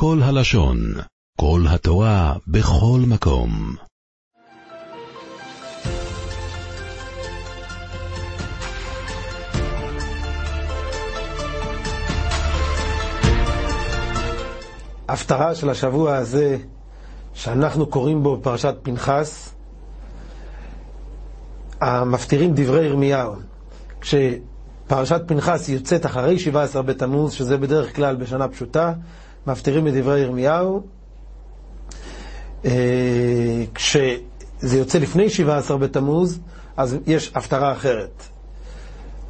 כל הלשון, כל התורה, בכל מקום. ההפטרה של השבוע הזה, שאנחנו קוראים בו פרשת פנחס, המפטירים דברי ירמיהו. כשפרשת פנחס יוצאת אחרי 17 בתמוז, שזה בדרך כלל בשנה פשוטה, מפטירים את דברי ירמיהו. אה, כשזה יוצא לפני 17 בתמוז, אז יש הפטרה אחרת.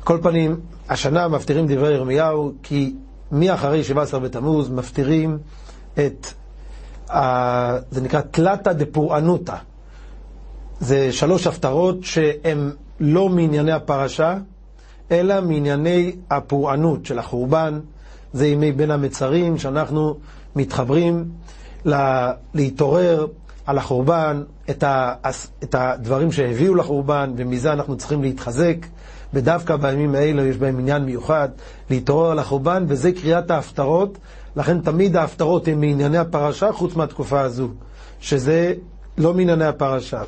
כל פנים, השנה מפטירים דברי ירמיהו, כי מאחרי 17 בתמוז מפטירים את, ה... זה נקרא תלתא דפורענותא. זה שלוש הפטרות שהן לא מענייני הפרשה, אלא מענייני הפורענות של החורבן. זה ימי בין המצרים, שאנחנו מתחברים לה... להתעורר על החורבן, את, ה... את הדברים שהביאו לחורבן, ומזה אנחנו צריכים להתחזק. ודווקא בימים האלה יש בהם עניין מיוחד להתעורר על החורבן, וזה קריאת ההפטרות. לכן תמיד ההפטרות הן מענייני הפרשה, חוץ מהתקופה הזו, שזה לא מענייני הפרשה,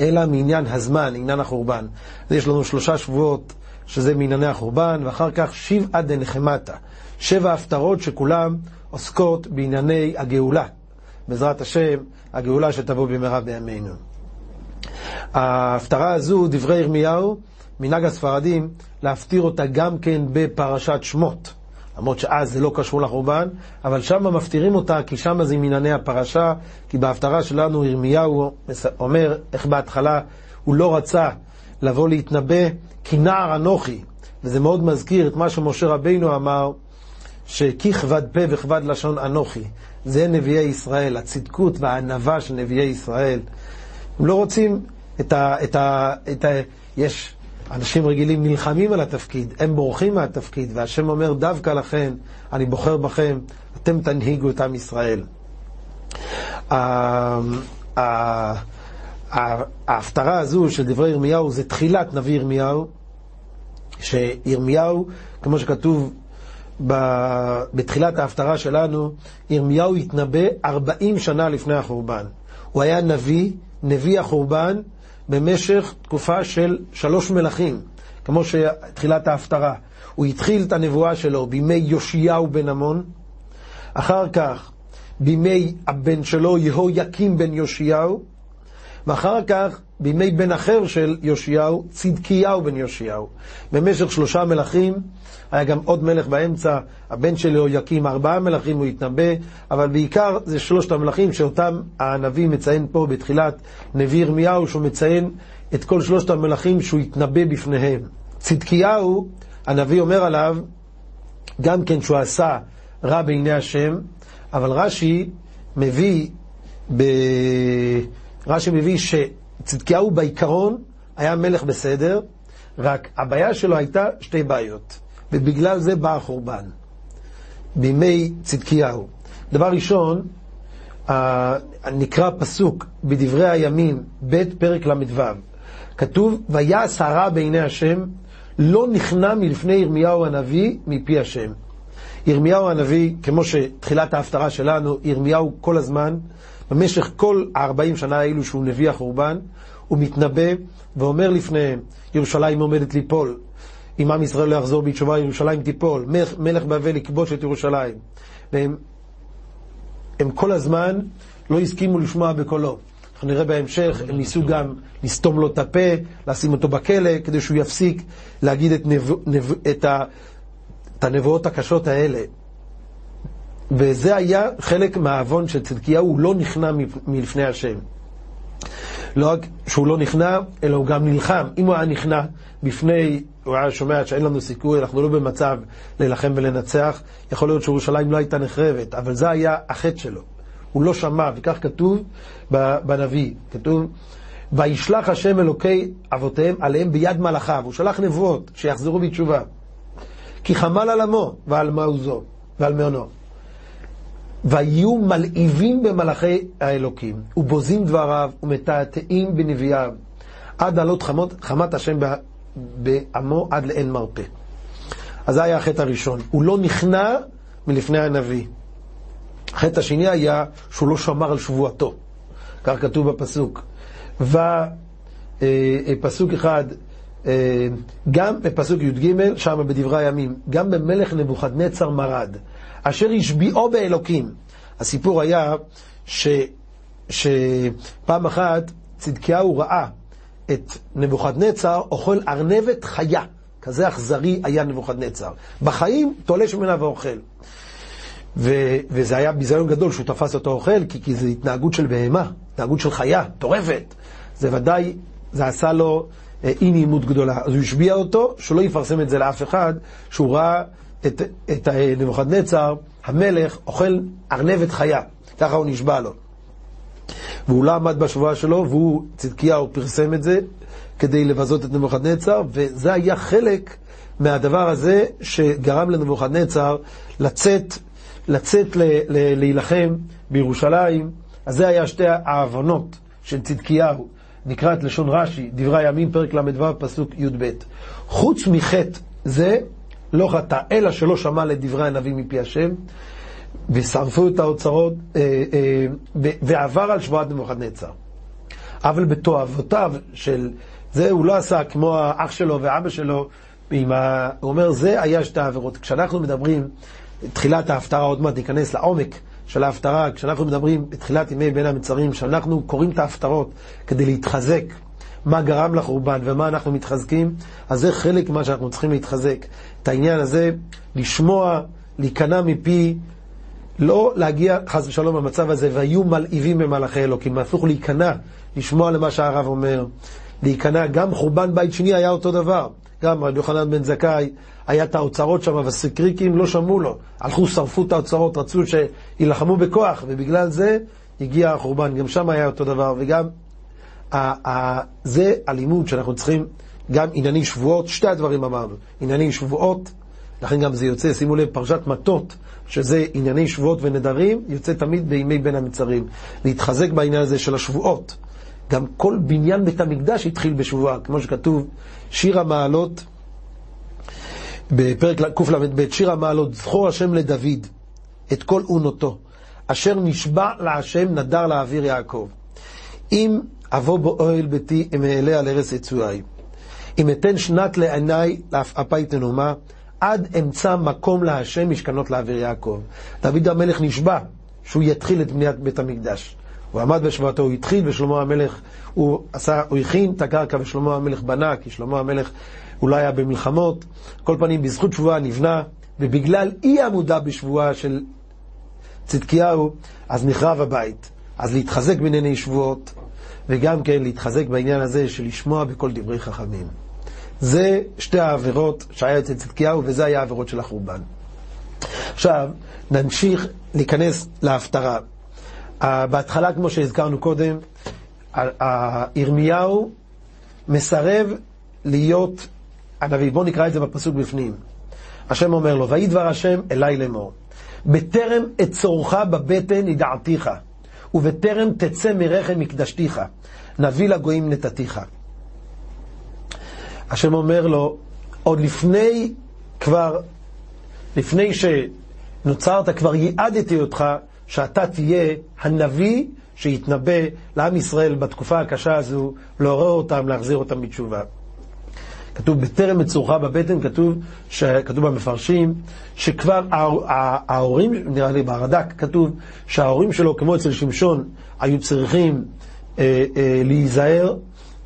אלא מעניין הזמן, עניין החורבן. אז יש לנו שלושה שבועות שזה מענייני החורבן, ואחר כך שבעה דנחמתה. שבע הפטרות שכולם עוסקות בענייני הגאולה. בעזרת השם, הגאולה שתבוא במהרה בימינו. ההפטרה הזו, דברי ירמיהו, מנהג הספרדים, להפטיר אותה גם כן בפרשת שמות. למרות שאז זה לא קשור לחורבן, אבל שם מפטירים אותה, כי שם זה מענייני הפרשה, כי בהפטרה שלנו ירמיהו אומר איך בהתחלה הוא לא רצה לבוא להתנבא כי נער אנוכי, וזה מאוד מזכיר את מה שמשה רבינו אמר, שכי כבד פה וכבד לשון אנוכי. זה נביאי ישראל, הצדקות והענווה של נביאי ישראל. הם לא רוצים את ה... את ה, את ה יש אנשים רגילים נלחמים על התפקיד, הם בורחים מהתפקיד, והשם אומר דווקא לכן, אני בוחר בכם, אתם תנהיגו את עם ישראל. ההפטרה הזו של דברי ירמיהו זה תחילת נביא ירמיהו, שירמיהו, כמו שכתוב בתחילת ההפטרה שלנו, ירמיהו התנבא 40 שנה לפני החורבן. הוא היה נביא, נביא החורבן, במשך תקופה של שלוש מלכים, כמו שתחילת ההפטרה. הוא התחיל את הנבואה שלו בימי יאשיהו בן עמון, אחר כך בימי הבן שלו יהויקים בן יאשיהו, ואחר כך בימי בן אחר של יאשיהו, צדקיהו בן יאשיהו. במשך שלושה מלכים, היה גם עוד מלך באמצע, הבן של יהויקים, ארבעה מלכים הוא התנבא, אבל בעיקר זה שלושת המלכים שאותם הנביא מציין פה בתחילת נביא ירמיהו, שהוא מציין את כל שלושת המלכים שהוא התנבא בפניהם. צדקיהו, הנביא אומר עליו, גם כן שהוא עשה רע בעיני השם, אבל רש"י מביא, ב... רש"י מביא שצדקיהו בעיקרון היה מלך בסדר, רק הבעיה שלו הייתה שתי בעיות, ובגלל זה בא החורבן, בימי צדקיהו. דבר ראשון, נקרא פסוק בדברי הימים, ב' פרק ל"ו, כתוב, ויעש הרע בעיני השם, לא נכנע מלפני ירמיהו הנביא מפי השם. ירמיהו הנביא, כמו שתחילת ההפטרה שלנו, ירמיהו כל הזמן, במשך כל ה-40 שנה האלו שהוא נביא החורבן, הוא מתנבא ואומר לפניהם, ירושלים עומדת ליפול, אם עם ישראל לא יחזור בתשובה, ירושלים תיפול, מלך, מלך בבל יכבוש את ירושלים. והם הם כל הזמן לא הסכימו לשמוע בקולו. אנחנו נראה בהמשך, הם ניסו גם לסתום לו את הפה, לשים אותו בכלא, כדי שהוא יפסיק להגיד את, נב... נב... את, ה... את הנבואות הקשות האלה. וזה היה חלק מהעוון של צדקיהו, הוא לא נכנע מלפני השם. לא רק שהוא לא נכנע, אלא הוא גם נלחם. אם הוא היה נכנע בפני, הוא היה שומע שאין לנו סיכוי, אנחנו לא במצב להילחם ולנצח, יכול להיות שירושלים לא הייתה נחרבת, אבל זה היה החטא שלו. הוא לא שמע, וכך כתוב בנביא, כתוב, וישלח השם אלוקי אבותיהם עליהם ביד מלאכיו, הוא שלח נבואות שיחזרו בתשובה. כי חמל על עמו ועל מעוזו ועל מעונו. ויהיו מלהיבים במלאכי האלוקים, ובוזים דבריו, ומתעתעים בנביאיו, עד עלות חמות, חמת השם בעמו עד לאין מרפא. אז זה היה החטא הראשון. הוא לא נכנע מלפני הנביא. החטא השני היה שהוא לא שמר על שבועתו. כך כתוב בפסוק. ופסוק אה, אחד, אה, גם בפסוק י"ג, שם בדברי הימים, גם במלך נבוכדנצר מרד, אשר השביעו באלוקים. הסיפור היה ש, שפעם אחת צדקיהו ראה את נבוכדנצר אוכל ארנבת חיה. כזה אכזרי היה נבוכדנצר. בחיים תולש ממנה ואוכל. ו- וזה היה ביזיון גדול שהוא תפס אותו אוכל, כי, כי זו התנהגות של בהמה, התנהגות של חיה, טורפת. זה ודאי, זה עשה לו אה, אי נעימות גדולה. אז הוא השביע אותו, שלא יפרסם את זה לאף אחד, שהוא ראה את, את נבוכדנצר, המלך, אוכל ארנבת חיה. ככה הוא נשבע לו. והוא לא עמד בשבועה שלו, והוא, צדקיהו, פרסם את זה כדי לבזות את נבוכדנצר, וזה היה חלק מהדבר הזה שגרם לנבוכדנצר לצאת, לצאת ל, ל, להילחם בירושלים. אז זה היה שתי העוונות של צדקיהו. נקרא את לשון רש"י, דברי הימים, פרק ל"ו, פסוק י"ב. חוץ מחטא זה לא חטא, אלא שלא שמע לדברי הנביא מפי השם, ושרפו את האוצרות, אה, אה, ועבר על שבועת נבוכדנצר. אבל בתועבותיו של זה הוא לא עשה כמו האח שלו ואבא שלו, ה... הוא אומר, זה היה שתי העבירות. כשאנחנו מדברים, תחילת ההפטרה, עוד מעט ניכנס לעומק של ההפטרה, כשאנחנו מדברים בתחילת ימי בין המצרים, כשאנחנו קוראים את ההפטרות כדי להתחזק, מה גרם לחורבן ומה אנחנו מתחזקים, אז זה חלק ממה שאנחנו צריכים להתחזק. את העניין הזה, לשמוע, להיכנע מפי לא להגיע חס ושלום למצב הזה, והיו מלהיבים במלאכי אלוקים, הפוך להיכנע, לשמוע למה שהרב אומר, להיכנע, גם חורבן בית שני היה אותו דבר, גם רבי יוחנן בן זכאי, היה את האוצרות שם, והסקריקים לא שמעו לו, הלכו, שרפו את האוצרות, רצו שיילחמו בכוח, ובגלל זה הגיע החורבן, גם שם היה אותו דבר, וגם זה הלימוד שאנחנו צריכים, גם ענייני שבועות, שתי הדברים אמרנו, ענייני שבועות, לכן גם זה יוצא, שימו לב, פרשת מטות, שזה ענייני שבועות ונדרים, יוצא תמיד בימי בין המצרים. להתחזק בעניין הזה של השבועות. גם כל בניין בית המקדש התחיל בשבועה, כמו שכתוב, שיר המעלות, בפרק קל"ב, שיר המעלות, זכור השם לדוד את כל אונותו, אשר נשבע להשם נדר לאוויר יעקב. אם אבוא באוהל ביתי אמעלה על ארץ יצואי. אם אתן שנת לעיניי לאפי תנומה, עד אמצא מקום להשם משכנות לאוויר יעקב. דוד המלך נשבע שהוא יתחיל את בניית בית המקדש. הוא עמד בשבועתו, הוא התחיל, ושלמה המלך, הוא, עשה, הוא הכין את הקרקע, ושלמה המלך בנה, כי שלמה המלך אולי היה במלחמות. כל פנים, בזכות שבועה נבנה, ובגלל אי עמודה בשבועה של צדקיהו, אז נחרב הבית. אז להתחזק בענייני שבועות, וגם כן להתחזק בעניין הזה של לשמוע בכל דברי חכמים. זה שתי העבירות שהיה אצל צדקיהו, וזה היה העבירות של החורבן. עכשיו, נמשיך להיכנס להפטרה. בהתחלה, כמו שהזכרנו קודם, ירמיהו מסרב להיות הנביא. בואו נקרא את זה בפסוק בפנים. השם אומר לו, ויהי דבר השם אלי לאמור, בטרם אצורך בבטן ידעתיך, ובטרם תצא מרחם מקדשתיך, נביא לגויים נתתיך. השם אומר לו, עוד לפני כבר, לפני שנוצרת, כבר ייעדתי אותך שאתה תהיה הנביא שיתנבא לעם ישראל בתקופה הקשה הזו, לעורר אותם, להחזיר אותם בתשובה. כתוב, בטרם מצורך בבטן, כתוב, כתוב במפרשים, שכבר ההורים, נראה לי ברד"ק, כתוב שההורים שלו, כמו אצל שמשון, היו צריכים אה, אה, להיזהר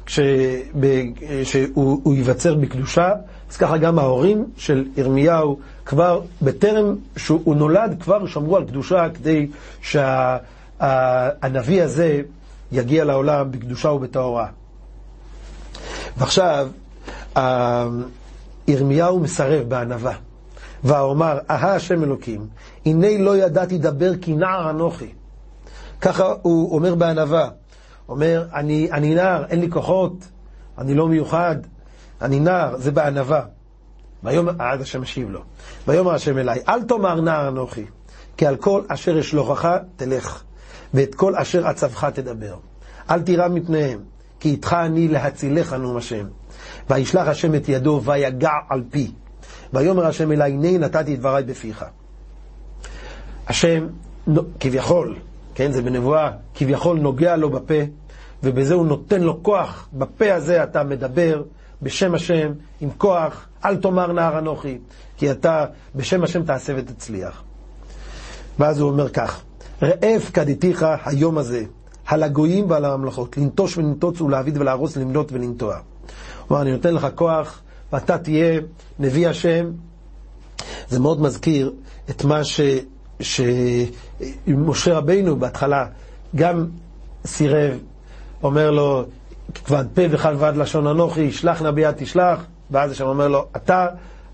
שהוא ייווצר בקדושה, אז ככה גם ההורים של ירמיהו כבר בטרם שהוא נולד כבר שמרו על קדושה כדי שהנביא הזה יגיע לעולם בקדושה ובטהרה. ועכשיו, ירמיהו מסרב בענווה, ואומר, אהה השם אלוקים, הנה לא ידעתי דבר כי נער אנוכי. ככה הוא אומר בענווה. אומר, אני, אני נער, אין לי כוחות, אני לא מיוחד, אני נער, זה בענווה. ויאמר, עד השם משיב לו. ויאמר השם אליי, אל תאמר נער אנוכי, כי על כל אשר אשלוחך תלך, ואת כל אשר עצבך תדבר. אל תירא מפניהם, כי איתך אני להצילך נאום השם. וישלח השם את ידו ויגע על פי. ויאמר השם אליי, הנה נתתי את דבריי בפיך. השם כביכול, כן, זה בנבואה, כביכול נוגע לו בפה, ובזה הוא נותן לו כוח. בפה הזה אתה מדבר בשם השם, עם כוח, אל תאמר נער אנוכי, כי אתה בשם השם תעשה ותצליח. ואז הוא אומר כך, ראה הפקדתיך היום הזה, על הגויים ועל הממלכות, לנטוש ולנטוץ ולהביד ולהרוס, למנות ולנטוע. אומר, אני נותן לך כוח, ואתה תהיה נביא השם. זה מאוד מזכיר את מה. שמשה רבינו בהתחלה גם סירב, אומר לו, כבד פה וכלבד לשון אנוכי, שלח נא ביד תשלח, ואז השם אומר לו, אתה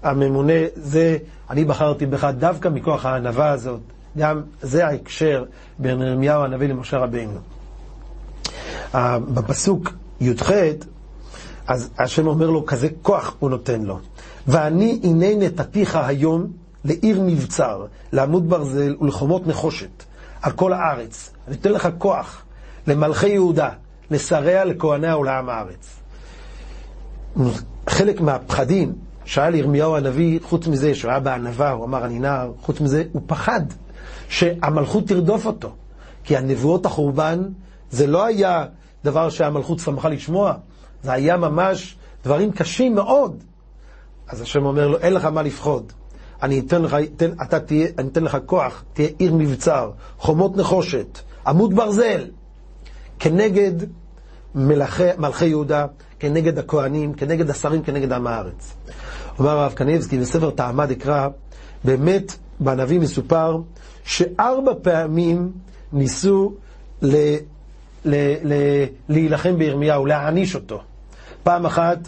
הממונה, זה, אני בחרתי בך דווקא מכוח הענווה הזאת. גם זה ההקשר בין ירמיהו הנביא למשה רבינו. בפסוק י"ח, אז השם אומר לו, כזה כוח הוא נותן לו. ואני הנה נתתיך היום לעיר מבצר, לעמוד ברזל ולחומות נחושת, על כל הארץ. אני אתן לך כוח למלכי יהודה, לשריה, לכהניה ולעם הארץ. חלק מהפחדים שהיה לירמיהו הנביא, חוץ מזה שהוא היה בענווה, הוא אמר אני נער, חוץ מזה הוא פחד שהמלכות תרדוף אותו. כי הנבואות החורבן זה לא היה דבר שהמלכות שמחה לשמוע, זה היה ממש דברים קשים מאוד. אז השם אומר לו, אין לך מה לפחוד. אני אתן לך, אתן, אתה תהיה, אני אתן לך כוח, תהיה עיר מבצר, חומות נחושת, עמוד ברזל, כנגד מלכי, מלכי יהודה, כנגד הכהנים, כנגד השרים, כנגד עם הארץ. אומר הרב קניבסקי בספר תעמד אקרא, באמת בנביא מסופר שארבע פעמים ניסו ל, ל, ל, להילחם בירמיהו, להעניש אותו. פעם אחת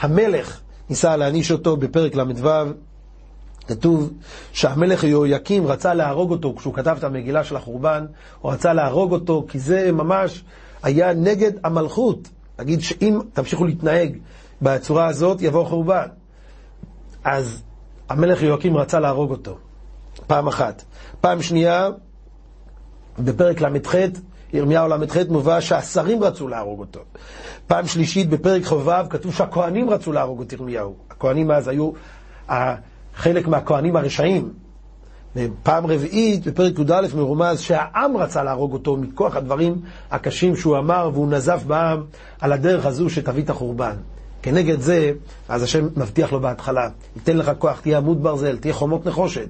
המלך ניסה להעניש אותו בפרק ל"ו, כתוב שהמלך יהויקים רצה להרוג אותו כשהוא כתב את המגילה של החורבן, הוא רצה להרוג אותו כי זה ממש היה נגד המלכות. להגיד שאם תמשיכו להתנהג בצורה הזאת, יבוא חורבן. אז המלך יהויקים רצה להרוג אותו, פעם אחת. פעם שנייה, בפרק ל"ח, ירמיהו ל"ח מובא שהשרים רצו להרוג אותו. פעם שלישית, בפרק חובב, כתוב שהכוהנים רצו להרוג את ירמיהו. הכוהנים אז היו חלק מהכוהנים הרשעים. פעם רביעית, בפרק י"א מרומז שהעם רצה להרוג אותו מכוח הדברים הקשים שהוא אמר והוא נזף בעם על הדרך הזו שתביא את החורבן. כנגד זה, אז השם מבטיח לו בהתחלה, ייתן לך כוח, תהיה עמוד ברזל, תהיה חומות נחושת.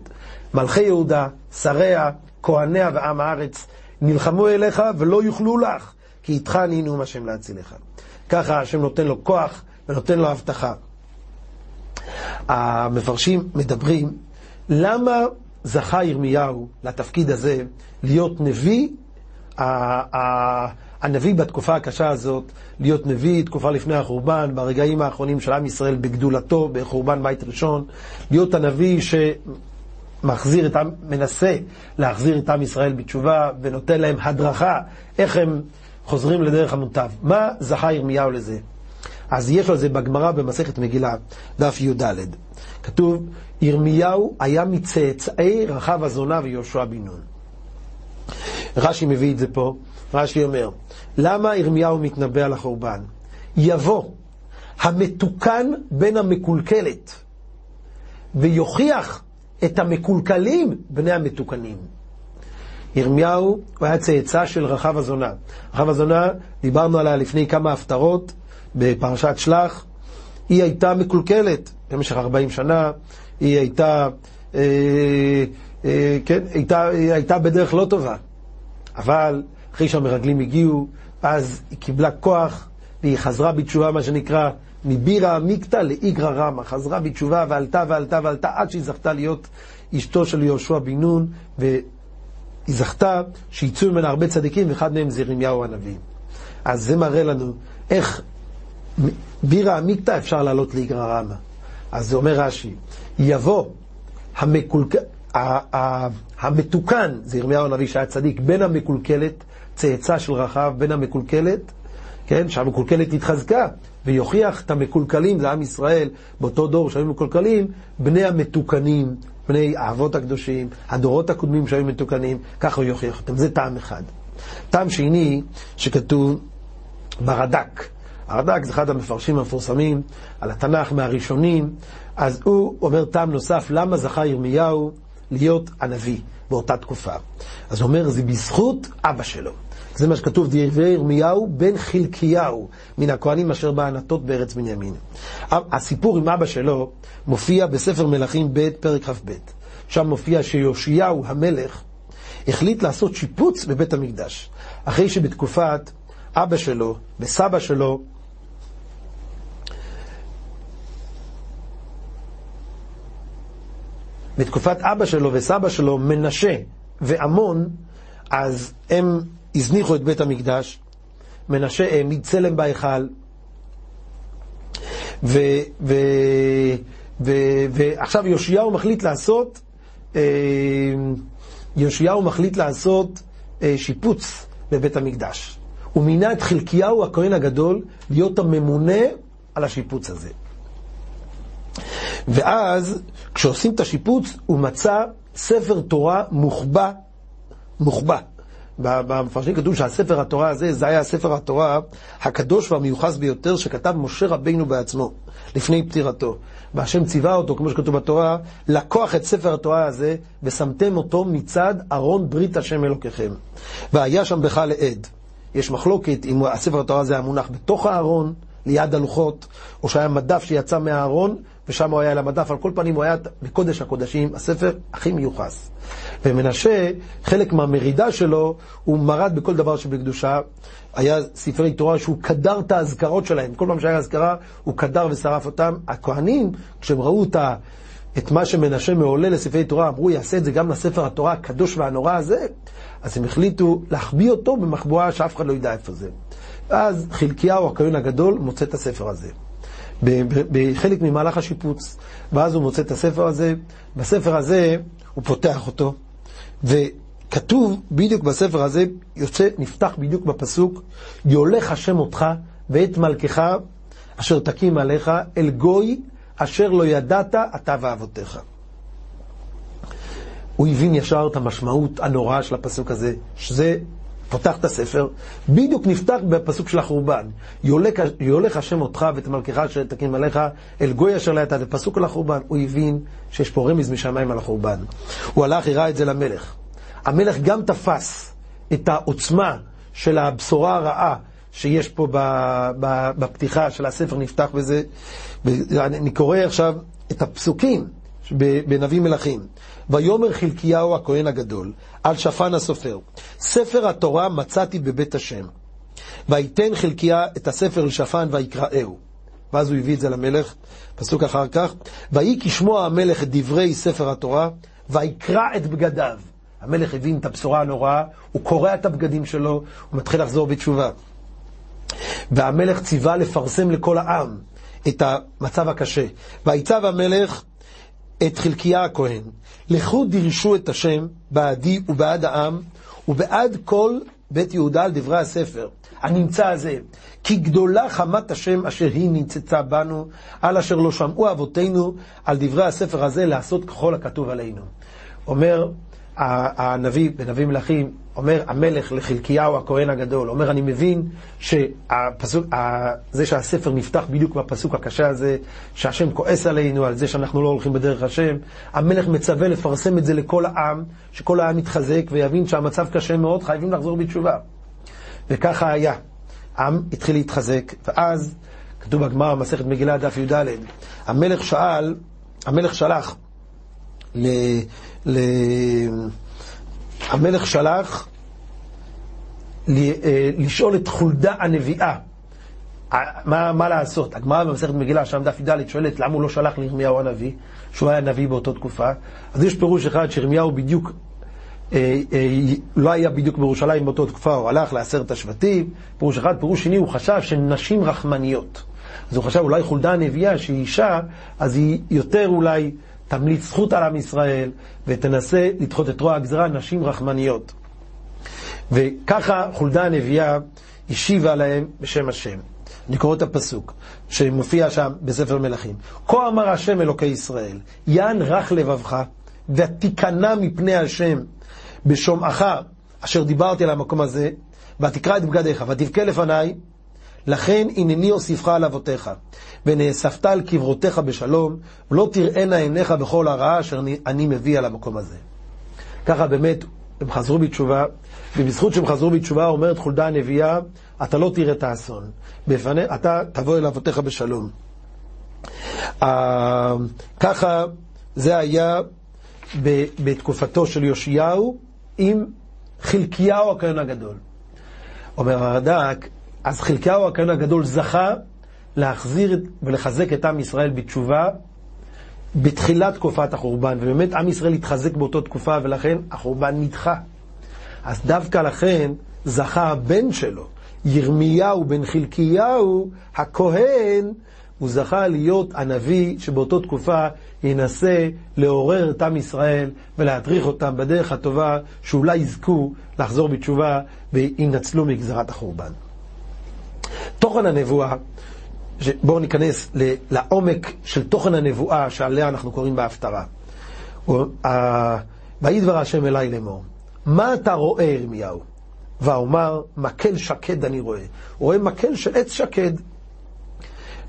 מלכי יהודה, שריה, כהניה ועם הארץ, נלחמו אליך ולא יוכלו לך, כי איתך אני נאום השם להצילך. ככה השם נותן לו כוח ונותן לו הבטחה. המפרשים מדברים, למה זכה ירמיהו לתפקיד הזה להיות נביא, הנביא בתקופה הקשה הזאת, להיות נביא, תקופה לפני החורבן, ברגעים האחרונים של עם ישראל בגדולתו, בחורבן בית ראשון, להיות הנביא שמחזיר את עם, מנסה להחזיר את עם ישראל בתשובה ונותן להם הדרכה איך הם חוזרים לדרך המוטב. מה זכה ירמיהו לזה? אז יש על זה בגמרא במסכת מגילה, דף י"ד. כתוב, ירמיהו היה מצאצאי רחב הזונה ויהושע בן נון. רש"י מביא את זה פה, רש"י אומר, למה ירמיהו מתנבא על החורבן? יבוא המתוקן בין המקולקלת, ויוכיח את המקולקלים בני המתוקנים. ירמיהו הוא היה צאצא של רחב הזונה. רחב הזונה, דיברנו עליה לפני כמה הפטרות בפרשת שלח, היא הייתה מקולקלת במשך 40 שנה, היא הייתה, אה, אה, כן, הייתה, היא הייתה בדרך לא טובה. אבל אחרי שהמרגלים הגיעו, אז היא קיבלה כוח והיא חזרה בתשובה, מה שנקרא, מבירה עמיקתא לאיגרא רמא. חזרה בתשובה ועלתה ועלתה ועלתה עד שהיא זכתה להיות אשתו של יהושע בן נון, והיא זכתה שיצאו ממנה הרבה צדיקים, ואחד מהם זה ירמיהו הנביא. אז זה מראה לנו איך בירה עמיקתא אפשר לעלות לאיגרא רמא. אז זה אומר רש"י, יבוא המקולק... המתוקן, זה ירמיהו הנביא שהיה צדיק, בין המקולקלת, צאצא של רחב, בין המקולקלת, כן, שהמקולקלת התחזקה, ויוכיח את המקולקלים, זה עם ישראל, באותו דור שהיו מקולקלים, בני המתוקנים, בני האבות הקדושים, הדורות הקודמים שהיו מתוקנים, ככה הוא יוכיח אותם. זה טעם אחד. טעם שני, שכתוב ברד"ק. הרד"ק זה אחד המפרשים המפורסמים על התנ"ך מהראשונים, אז הוא אומר טעם נוסף, למה זכה ירמיהו להיות הנביא באותה תקופה. אז הוא אומר, זה בזכות אבא שלו. זה מה שכתוב, דברי ירמיהו בן חלקיהו, מן הכהנים אשר בענתות בארץ בנימין. הסיפור עם אבא שלו מופיע בספר מלכים ב', פרק כ"ב. שם מופיע שיאשיהו המלך החליט לעשות שיפוץ בבית המקדש. אחרי שבתקופת אבא שלו וסבא שלו בתקופת אבא שלו וסבא שלו, מנשה ועמון, אז הם הזניחו את בית המקדש. מנשה העמיד צלם בהיכל, ועכשיו יאשיהו מחליט לעשות, אה, יאשיהו מחליט לעשות אה, שיפוץ בבית המקדש. הוא מינה את חלקיהו הכהן הגדול להיות הממונה על השיפוץ הזה. ואז, כשעושים את השיפוץ, הוא מצא ספר תורה מוחבא, מוחבא. במפרשים כתוב שהספר התורה הזה, זה היה ספר התורה הקדוש והמיוחס ביותר שכתב משה רבינו בעצמו, לפני פטירתו. והשם ציווה אותו, כמו שכתוב בתורה, לקוח את ספר התורה הזה, ושמתם אותו מצד ארון ברית השם אלוקיכם. והיה שם בך לעד. יש מחלוקת אם הספר התורה הזה היה מונח בתוך הארון, ליד הלוחות, או שהיה מדף שיצא מהארון, ושם הוא היה על המדף, על כל פנים הוא היה בקודש הקודשים, הספר הכי מיוחס. ומנשה, חלק מהמרידה שלו, הוא מרד בכל דבר שבקדושה. היה ספרי תורה שהוא קדר את האזכרות שלהם, כל פעם שהיה אזכרה, הוא קדר ושרף אותם. הכהנים, כשהם ראו את, ה, את מה שמנשה מעולה לספרי תורה, אמרו, יעשה את זה גם לספר התורה הקדוש והנורא הזה, אז הם החליטו להחביא אותו במחבואה שאף אחד לא ידע איפה זה. ואז חלקיהו, הכהן הגדול, מוצא את הספר הזה. בחלק ממהלך השיפוץ. ואז הוא מוצא את הספר הזה, בספר הזה הוא פותח אותו, וכתוב בדיוק בספר הזה, יוצא, נפתח בדיוק בפסוק, יולך השם אותך ואת מלכך אשר תקים עליך אל גוי אשר לא ידעת אתה ואבותיך. הוא הבין ישר את המשמעות הנוראה של הפסוק הזה, שזה פותח את הספר, בדיוק נפתח בפסוק של החורבן. יולך השם אותך ואת מלכך אשר תקים עליך אל גוי אשר לא יתת, זה פסוק על החורבן. הוא הבין שיש פה רמז משמיים על החורבן. הוא הלך, הראה את זה למלך. המלך גם תפס את העוצמה של הבשורה הרעה שיש פה בפתיחה של הספר, נפתח בזה. אני קורא עכשיו את הפסוקים בנביא מלכים. ויאמר חלקיהו הכהן הגדול, על שפן הסופר, ספר התורה מצאתי בבית השם. ויתן חלקיה את הספר לשפן ויקראהו. ואז הוא הביא את זה למלך, פסוק אחר כך, ויהי כשמוע המלך את דברי ספר התורה, ויקרע את בגדיו. המלך הבין את הבשורה הנוראה, הוא קורע את הבגדים שלו, הוא מתחיל לחזור בתשובה. והמלך ציווה לפרסם לכל העם את המצב הקשה. ויצב המלך את חלקיה הכהן. לכו דירשו את השם בעדי ובעד העם ובעד כל בית יהודה על דברי הספר הנמצא הזה. כי גדולה חמת השם אשר היא נמצצה בנו, על אשר לא שמעו אבותינו על דברי הספר הזה לעשות ככל הכתוב עלינו. אומר הנביא, בנביא מלכים, אומר המלך לחלקיהו הכהן הגדול, אומר אני מבין שהפסוק, זה שהספר נפתח בדיוק בפסוק הקשה הזה, שהשם כועס עלינו על זה שאנחנו לא הולכים בדרך השם, המלך מצווה לפרסם את זה לכל העם, שכל העם יתחזק ויבין שהמצב קשה מאוד, חייבים לחזור בתשובה. וככה היה. העם התחיל להתחזק, ואז, כתוב בגמרא, מסכת מגילה, דף י"ד, המלך שאל, המלך שלח ל... ל... המלך שלח אה, לשאול את חולדה הנביאה מה, מה לעשות. הגמרא במסכת מגילה, שם דף י"ד, שואלת למה הוא לא שלח לירמיהו הנביא, שהוא היה נביא באותה תקופה. אז יש פירוש אחד שירמיהו בדיוק, אה, אה, לא היה בדיוק בירושלים באותה תקופה, הוא הלך לעשרת השבטים. פירוש אחד, פירוש שני, הוא חשב שנשים רחמניות. אז הוא חשב אולי חולדה הנביאה, שהיא אישה, אז היא יותר אולי תמליץ זכות על עם ישראל, ותנסה לדחות את רוע הגזרה, נשים רחמניות. וככה חולדה הנביאה השיבה להם בשם השם. אני קורא את הפסוק שמופיע שם בספר מלכים. כה אמר השם אלוקי ישראל, יען רך לבבך, ותיכנע מפני השם בשומעך, אשר דיברתי על המקום הזה, ותקרא את בגדיך, ותבכה לפניי, לכן הנני אוסיפך על אבותיך, ונאספת על קברותיך בשלום, ולא תראינה עיניך בכל הרעה אשר אני, מביא על המקום הזה. ככה באמת הם חזרו בתשובה, ובזכות שהם חזרו בתשובה אומרת חולדה הנביאה, אתה לא תראה את האסון. בפני, אתה תבוא אל אבותיך בשלום. Uh, ככה זה היה בתקופתו של יאשיהו עם חלקיהו הכהן הגדול. אומר הרד"ק, אז חלקיהו הכהן הגדול זכה להחזיר ולחזק את עם ישראל בתשובה בתחילת תקופת החורבן, ובאמת עם ישראל התחזק באותה תקופה, ולכן החורבן נדחה. אז דווקא לכן זכה הבן שלו, ירמיהו בן חלקיהו, הכהן, הוא זכה להיות הנביא שבאותה תקופה ינסה לעורר את עם ישראל ולהדריך אותם בדרך הטובה, שאולי יזכו לחזור בתשובה וינצלו מגזרת החורבן. תוכן הנבואה, בואו ניכנס לעומק של תוכן הנבואה שעליה אנחנו קוראים בהפטרה. ויהי דבר השם אליי לאמור, מה אתה רואה ירמיהו? ואומר, מקל שקד אני רואה. הוא רואה מקל של עץ שקד.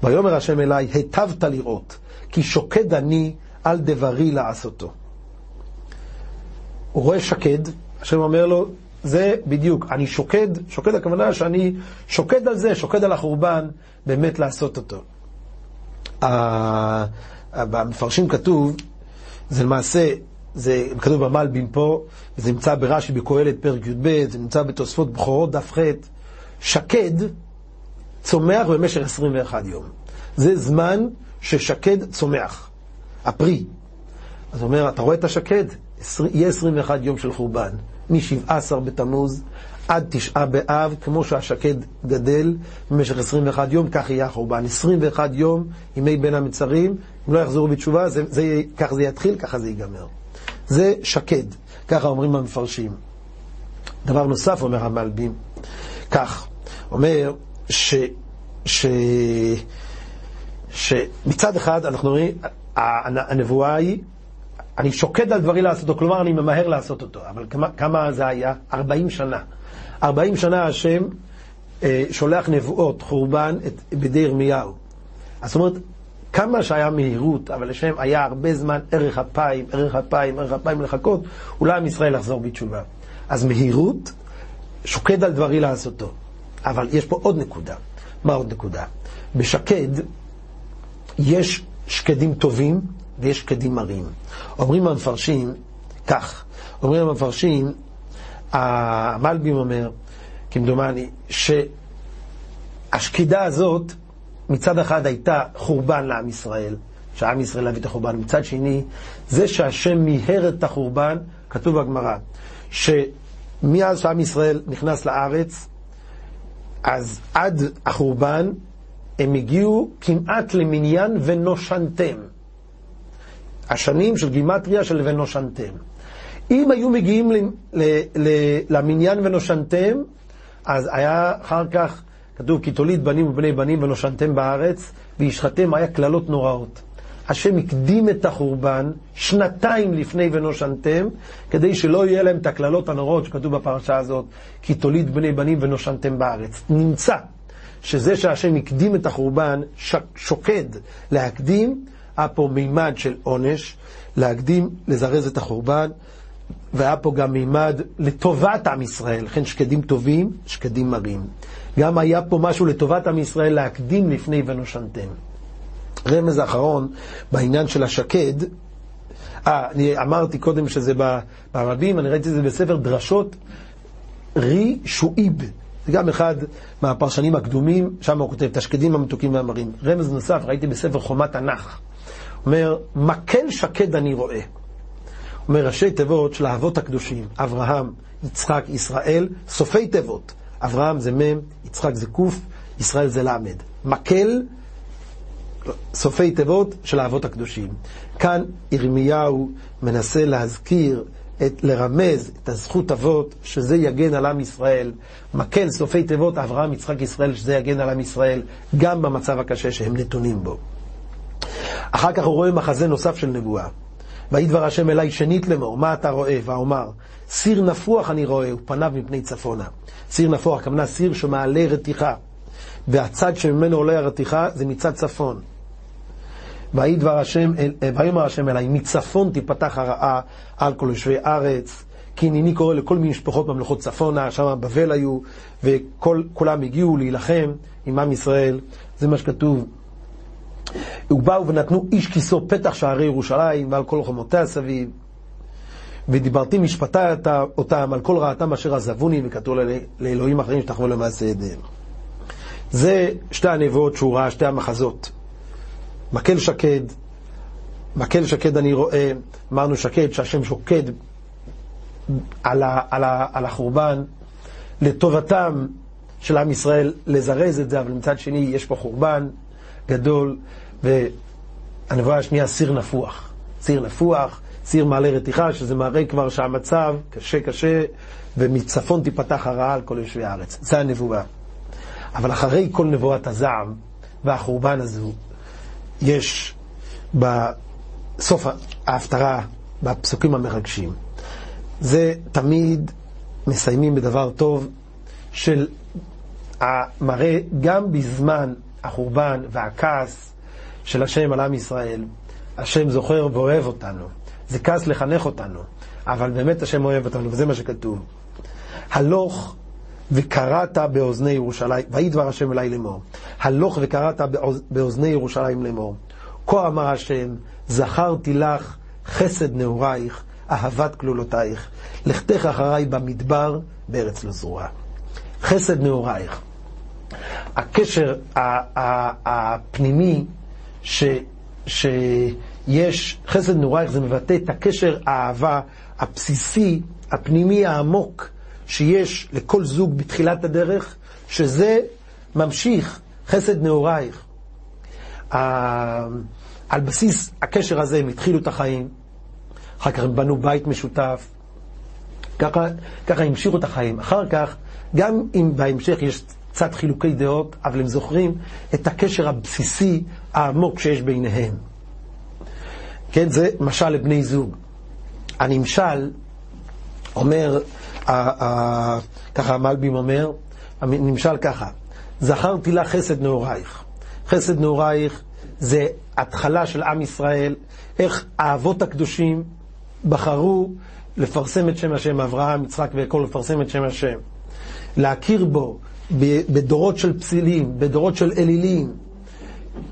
ויאמר השם אליי, היטבת לראות, כי שוקד אני על דברי לעשותו. הוא רואה שקד, השם אומר לו, זה בדיוק, אני שוקד, שוקד הכוונה שאני שוקד על זה, שוקד על החורבן, באמת לעשות אותו. במפרשים כתוב, זה למעשה, זה כתוב במלבים פה, זה נמצא ברש"י בקהלת פרק י"ב, זה נמצא בתוספות בכורות דף ח', שקד צומח במשך 21 יום. זה זמן ששקד צומח, הפרי. אז הוא אומר, אתה רואה את השקד? יהיה 21 יום של חורבן. מ-17 בתמוז עד תשעה באב, כמו שהשקד גדל במשך 21 יום, כך יהיה החורבן. 21 יום, ימי בין המצרים, אם לא יחזרו בתשובה, זה, זה, כך זה יתחיל, ככה זה ייגמר. זה שקד, ככה אומרים המפרשים. דבר נוסף, אומר המלבים, כך, אומר ש... ש... שמצד אחד אנחנו רואים, הנבואה היא אני שוקד על דברי לעשותו, כלומר אני ממהר לעשות אותו. אבל כמה, כמה זה היה? 40 שנה. 40 שנה השם אה, שולח נבואות, חורבן, את, בידי ירמיהו. זאת אומרת, כמה שהיה מהירות, אבל לשם היה הרבה זמן ערך אפיים, ערך אפיים, ערך אפיים לחכות, אולי עם ישראל לחזור בתשובה. אז מהירות, שוקד על דברי לעשותו. אבל יש פה עוד נקודה. מה עוד נקודה? בשקד יש שקדים טובים ויש שקדים מרים. אומרים המפרשים כך, אומרים המפרשים, המלבים אומר, כמדומני, שהשקידה הזאת מצד אחד הייתה חורבן לעם ישראל, שעם ישראל להביא את החורבן, מצד שני, זה שהשם מיהר את החורבן, כתוב בגמרא, שמאז שעם ישראל נכנס לארץ, אז עד החורבן הם הגיעו כמעט למניין ונושנתם. השנים של גימטריה של ונושנתם. אם היו מגיעים ל, ל, ל, למניין ונושנתם, אז היה אחר כך, כתוב, כי תוליד בנים ובני בנים ונושנתם בארץ, וישחתם היה קללות נוראות. השם הקדים את החורבן שנתיים לפני ונושנתם, כדי שלא יהיה להם את הקללות הנוראות שכתוב בפרשה הזאת, כי תוליד בני בנים ונושנתם בארץ. נמצא שזה שהשם הקדים את החורבן, שוקד להקדים היה פה מימד של עונש, להקדים, לזרז את החורבן, והיה פה גם מימד לטובת עם ישראל, לכן שקדים טובים, שקדים מרים. גם היה פה משהו לטובת עם ישראל להקדים לפני ונושנתם. רמז האחרון בעניין של השקד, אה, אני אמרתי קודם שזה ברבים, אני ראיתי את זה בספר דרשות, רי שואיב. זה גם אחד מהפרשנים הקדומים, שם הוא כותב, את השקדים המתוקים והמרים. רמז נוסף, ראיתי בספר חומת תנ"ך. אומר, מקל שקד אני רואה. אומר, ראשי תיבות של האבות הקדושים, אברהם, יצחק, ישראל, סופי תיבות. אברהם זה מ', יצחק זה ק', ישראל זה ל'. מקל, סופי תיבות של האבות הקדושים. כאן ירמיהו מנסה להזכיר, את, לרמז את הזכות אבות, שזה יגן על עם ישראל. מקל סופי תיבות אברהם, יצחק, ישראל, שזה יגן על עם ישראל, גם במצב הקשה שהם נתונים בו. אחר כך הוא רואה מחזה נוסף של נבואה. ויהי דבר השם אליי שנית לאמור, מה אתה רואה? ואומר, סיר נפוח אני רואה, ופניו מפני צפונה. סיר נפוח, הכוונה סיר שמעלה רתיחה. והצד שממנו עולה הרתיחה זה מצד צפון. ויהי דבר השם, ויאמר השם אליי, מצפון תיפתח הרעה על כל יושבי ארץ, כי הנני קורא לכל מיני משפחות ממלכות צפונה, שם בבל היו, וכולם הגיעו להילחם עם עם ישראל, זה מה שכתוב. ובאו ונתנו איש כיסו פתח שערי ירושלים ועל כל חומותיה סביב. ודיברתי משפטי אותם על כל רעתם אשר עזבוני וכתוב לאלוהים אחרים שתחוו למעשה ידיהם. זה שתי הנבואות שהוא ראה, שתי המחזות. מקל שקד, מקל שקד אני רואה, אמרנו שקד, שהשם שוקד על, ה, על, ה, על החורבן, לטובתם של עם ישראל לזרז את זה, אבל מצד שני יש פה חורבן גדול, והנבואה השנייה סיר נפוח. סיר נפוח, סיר מעלה רתיחה, שזה מראה כבר שהמצב קשה קשה, ומצפון תיפתח הרעה על כל יושבי הארץ. זה הנבואה. אבל אחרי כל נבואת הזעם והחורבן הזו, יש בסוף ההפטרה, בפסוקים המרגשים. זה תמיד מסיימים בדבר טוב של המראה גם בזמן החורבן והכעס של השם על עם ישראל. השם זוכר ואוהב אותנו. זה כעס לחנך אותנו, אבל באמת השם אוהב אותנו, וזה מה שכתוב. הלוך וקראת באוזני ירושלים, ויהי דבר השם אליי לאמור, הלוך וקראת באוזני ירושלים לאמור, כה אמר השם, זכרתי לך חסד נעורייך, אהבת כלולותייך, לכתך אחריי במדבר, בארץ לא זרועה. חסד נעורייך. הקשר הפנימי ש, שיש, חסד נעורייך זה מבטא את הקשר האהבה הבסיסי, הפנימי העמוק, שיש לכל זוג בתחילת הדרך, שזה ממשיך, חסד נעורייך. על בסיס הקשר הזה הם התחילו את החיים, אחר כך הם בנו בית משותף, ככה, ככה המשיכו את החיים. אחר כך, גם אם בהמשך יש קצת חילוקי דעות, אבל הם זוכרים את הקשר הבסיסי העמוק שיש ביניהם. כן, זה משל לבני זוג. הנמשל אומר, ככה המלבים אומר, הנמשל ככה, זכרתי לך חסד נעורייך. חסד נעורייך זה התחלה של עם ישראל, איך האבות הקדושים בחרו לפרסם את שם השם, אברהם, יצחק ויעקב, לפרסם את שם השם. להכיר בו בדורות של פסילים, בדורות של אלילים.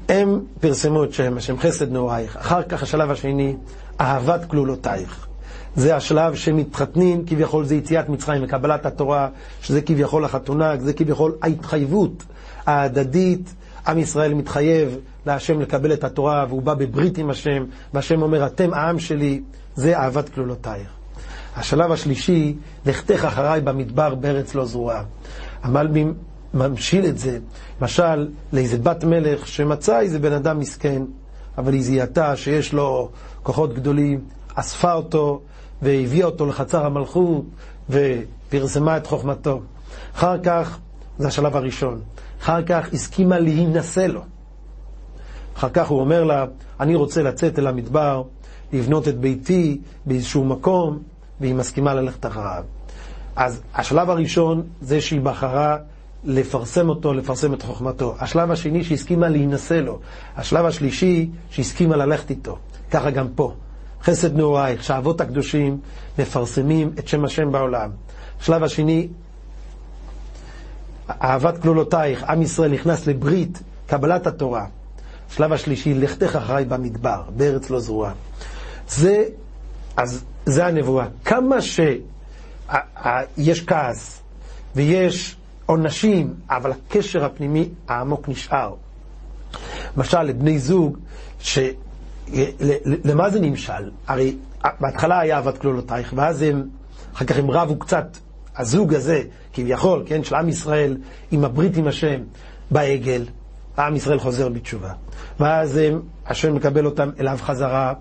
הם פרסמו את שם השם, חסד נעורייך. אחר כך השלב השני, אהבת כלולותייך. זה השלב שמתחתנים, כביכול זה יציאת מצרים וקבלת התורה, שזה כביכול החתונה, זה כביכול ההתחייבות ההדדית. עם ישראל מתחייב להשם לקבל את התורה, והוא בא בברית עם השם, והשם אומר, אתם העם שלי, זה אהבת כלולותייך. השלב השלישי, לכתך אחריי במדבר בארץ לא זרועה. המלבים ממשיל את זה, למשל, לאיזה בת מלך שמצא איזה בן אדם מסכן, אבל היא זיהתה שיש לו כוחות גדולים, אספה אותו והביאה אותו לחצר המלכות ופרסמה את חוכמתו. אחר כך, זה השלב הראשון, אחר כך הסכימה להינשא לו. אחר כך הוא אומר לה, אני רוצה לצאת אל המדבר, לבנות את ביתי באיזשהו מקום, והיא מסכימה ללכת אחריו. אז השלב הראשון זה שהיא בחרה לפרסם אותו, לפרסם את חוכמתו. השלב השני שהסכימה להינשא לו. השלב השלישי שהסכימה ללכת איתו. ככה גם פה. חסד נעורייך, שהאבות הקדושים מפרסמים את שם השם בעולם. השלב השני, אהבת כלולותייך, עם ישראל נכנס לברית, קבלת התורה. השלב השלישי, לכתך אחריי במדבר, בארץ לא זרועה. זה, אז זה הנבואה. כמה שיש כעס ויש עונשים, אבל הקשר הפנימי העמוק נשאר. למשל, לבני זוג, ש... למה זה נמשל? הרי בהתחלה היה אהבת כלולותייך, ואז הם, אחר כך הם רבו קצת, הזוג הזה, כביכול, כן, של עם ישראל, עם הברית עם השם, בעגל, עם ישראל חוזר בתשובה. ואז הם, השם מקבל אותם אליו חזרה,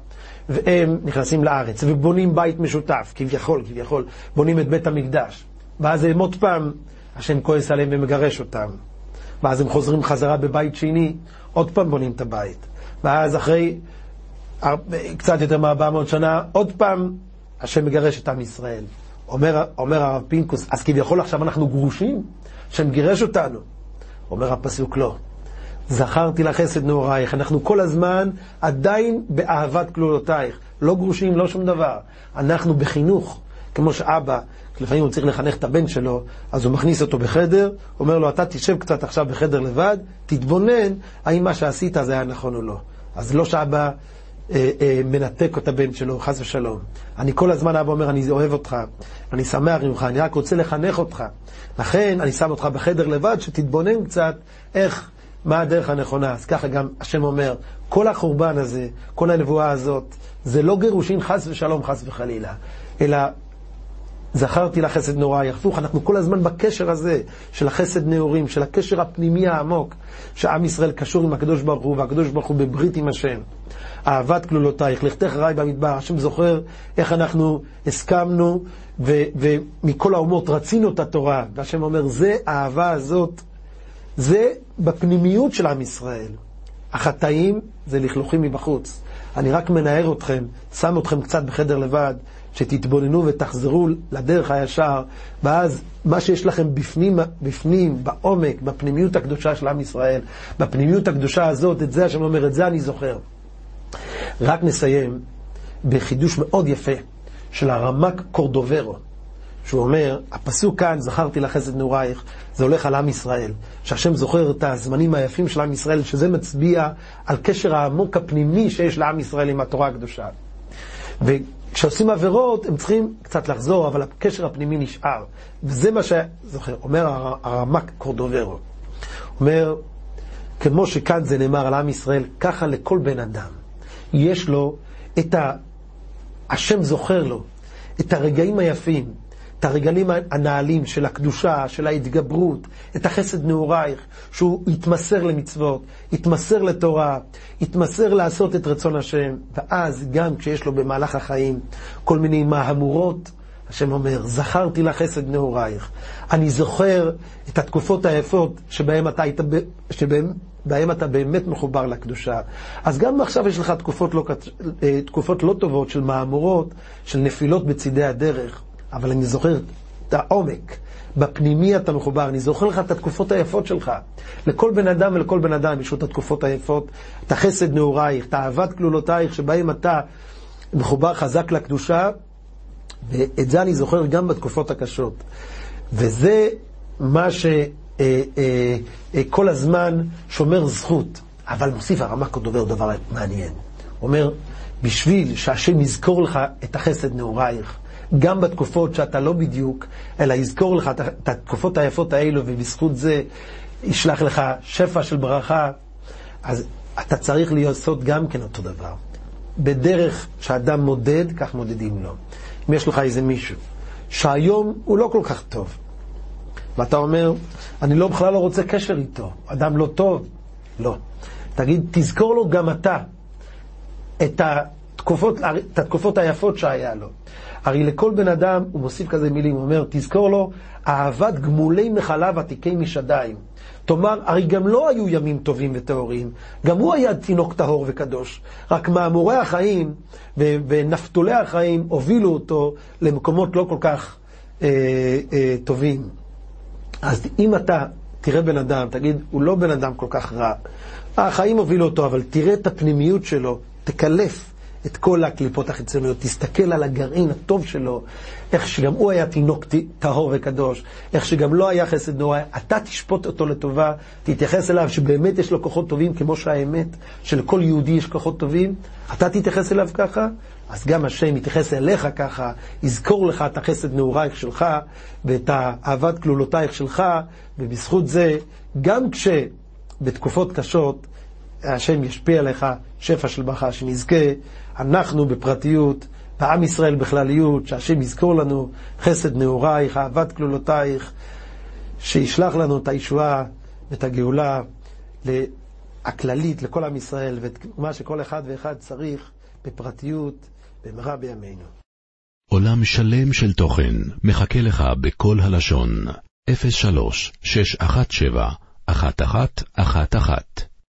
והם נכנסים לארץ, ובונים בית משותף, כביכול, כביכול, בונים את בית המקדש. ואז הם עוד פעם, השם כועס עליהם ומגרש אותם. ואז הם חוזרים חזרה בבית שני, עוד פעם בונים את הבית. ואז אחרי קצת יותר מ-400 שנה, עוד פעם השם מגרש את עם ישראל. אומר, אומר הרב פינקוס, אז כביכול עכשיו אנחנו גרושים? השם גירש אותנו. אומר הפסוק לא. זכרתי לך חסד נעורייך. אנחנו כל הזמן עדיין באהבת כלולותייך. לא גרושים, לא שום דבר. אנחנו בחינוך, כמו שאבא, לפעמים הוא צריך לחנך את הבן שלו, אז הוא מכניס אותו בחדר, אומר לו, אתה תשב קצת עכשיו בחדר לבד, תתבונן האם מה שעשית זה היה נכון או לא. אז לא שאבא אה, אה, מנתק את הבן שלו, חס ושלום. אני כל הזמן אבא אומר, אני אוהב אותך, אני שמח ממך, אני רק רוצה לחנך אותך. לכן אני שם אותך בחדר לבד, שתתבונן קצת איך, מה הדרך הנכונה. אז ככה גם השם אומר, כל החורבן הזה, כל הנבואה הזאת, זה לא גירושין חס ושלום, חס וחלילה, אלא זכרתי לך חסד נורא, הפוך, אנחנו כל הזמן בקשר הזה של החסד נעורים, של הקשר הפנימי העמוק, שעם ישראל קשור עם הקדוש ברוך הוא, והקדוש ברוך הוא בברית עם השם. אהבת כלולותייך, לכתך רעי במדבר, השם זוכר איך אנחנו הסכמנו, ומכל האומות רצינו את התורה, והשם אומר, זה האהבה הזאת, זה בפנימיות של עם ישראל. החטאים זה לכלוכים מבחוץ. אני רק מנער אתכם, שם אתכם קצת בחדר לבד, שתתבוננו ותחזרו לדרך הישר, ואז מה שיש לכם בפנים, בפנים, בעומק, בפנימיות הקדושה של עם ישראל, בפנימיות הקדושה הזאת, את זה השם אומר, את זה אני זוכר. רק נסיים בחידוש מאוד יפה של הרמ"ק קורדוברו, שהוא אומר, הפסוק כאן, זכרתי לך חסד נעורייך, זה הולך על עם ישראל, שהשם זוכר את הזמנים היפים של עם ישראל, שזה מצביע על קשר העמוק הפנימי שיש לעם ישראל עם התורה הקדושה. וכשעושים עבירות, הם צריכים קצת לחזור, אבל הקשר הפנימי נשאר. וזה מה שזוכר, אומר הרמ"ק קורדוברו. אומר, כמו שכאן זה נאמר על עם ישראל, ככה לכל בן אדם. יש לו את ה... השם זוכר לו את הרגעים היפים, את הרגלים הנעלים של הקדושה, של ההתגברות, את החסד נעורייך, שהוא יתמסר למצוות, יתמסר לתורה, יתמסר לעשות את רצון השם, ואז גם כשיש לו במהלך החיים כל מיני מהמורות, השם אומר, זכרתי לך חסד נעורייך. אני זוכר את התקופות היפות שבהן אתה היית, שבהן בהם אתה באמת מחובר לקדושה. אז גם עכשיו יש לך תקופות לא, אה, תקופות לא טובות של מהמורות, של נפילות בצידי הדרך, אבל אני זוכר את העומק. בפנימי אתה מחובר, אני זוכר לך את התקופות היפות שלך. לכל בן אדם ולכל בן אדם יש לו את התקופות היפות, את החסד נעורייך, את אהבת כלולותייך, שבהם אתה מחובר חזק לקדושה, ואת זה אני זוכר גם בתקופות הקשות. וזה מה ש... אה, אה, אה, הזמן שומר זכות. אבל מוסיף הרמ"ק עוד דובר דבר מעניין. הוא אומר, בשביל שהשם יזכור לך את החסד נעורייך, גם בתקופות שאתה לא בדיוק, אלא יזכור לך את התקופות היפות האלו, ובזכות זה ישלח לך שפע של ברכה, אז אתה צריך לעשות גם כן אותו דבר. בדרך שאדם מודד, כך מודדים לו. אם יש לך איזה מישהו, שהיום הוא לא כל כך טוב, ואתה אומר, אני לא, בכלל לא רוצה קשר איתו, אדם לא טוב. לא. תגיד, תזכור לו גם אתה את התקופות, את התקופות היפות שהיה לו. הרי לכל בן אדם, הוא מוסיף כזה מילים, הוא אומר, תזכור לו, אהבת גמולי נחלה ותיקי משדיים. תאמר, הרי גם לא היו ימים טובים וטהורים, גם הוא היה תינוק טהור וקדוש, רק מאמורי החיים ונפתולי החיים הובילו אותו למקומות לא כל כך אה, אה, טובים. אז אם אתה תראה בן אדם, תגיד, הוא לא בן אדם כל כך רע, החיים הובילו אותו, אבל תראה את הפנימיות שלו, תקלף את כל הקליפות החיצוניות, תסתכל על הגרעין הטוב שלו, איך שגם הוא היה תינוק טהור וקדוש, איך שגם לא היה חסד נורא, אתה תשפוט אותו לטובה, תתייחס אליו שבאמת יש לו כוחות טובים, כמו שהאמת שלכל יהודי יש כוחות טובים, אתה תתייחס אליו ככה, אז גם השם יתייחס אליך ככה, יזכור לך את החסד נעורייך שלך, ואת אהבת כלולותייך שלך, ובזכות זה, גם כשבתקופות קשות, השם ישפיע עליך שפע של ברכה, שנזכה, אנחנו בפרטיות, בעם ישראל בכלליות, שהשם יזכור לנו חסד נעורייך, אהבת כלולותייך, שישלח לנו את הישועה ואת הגאולה הכללית לכל עם ישראל, ואת מה שכל אחד ואחד צריך בפרטיות. במהרה בימינו. עולם שלם של תוכן מחכה לך בכל הלשון, 03 617 1111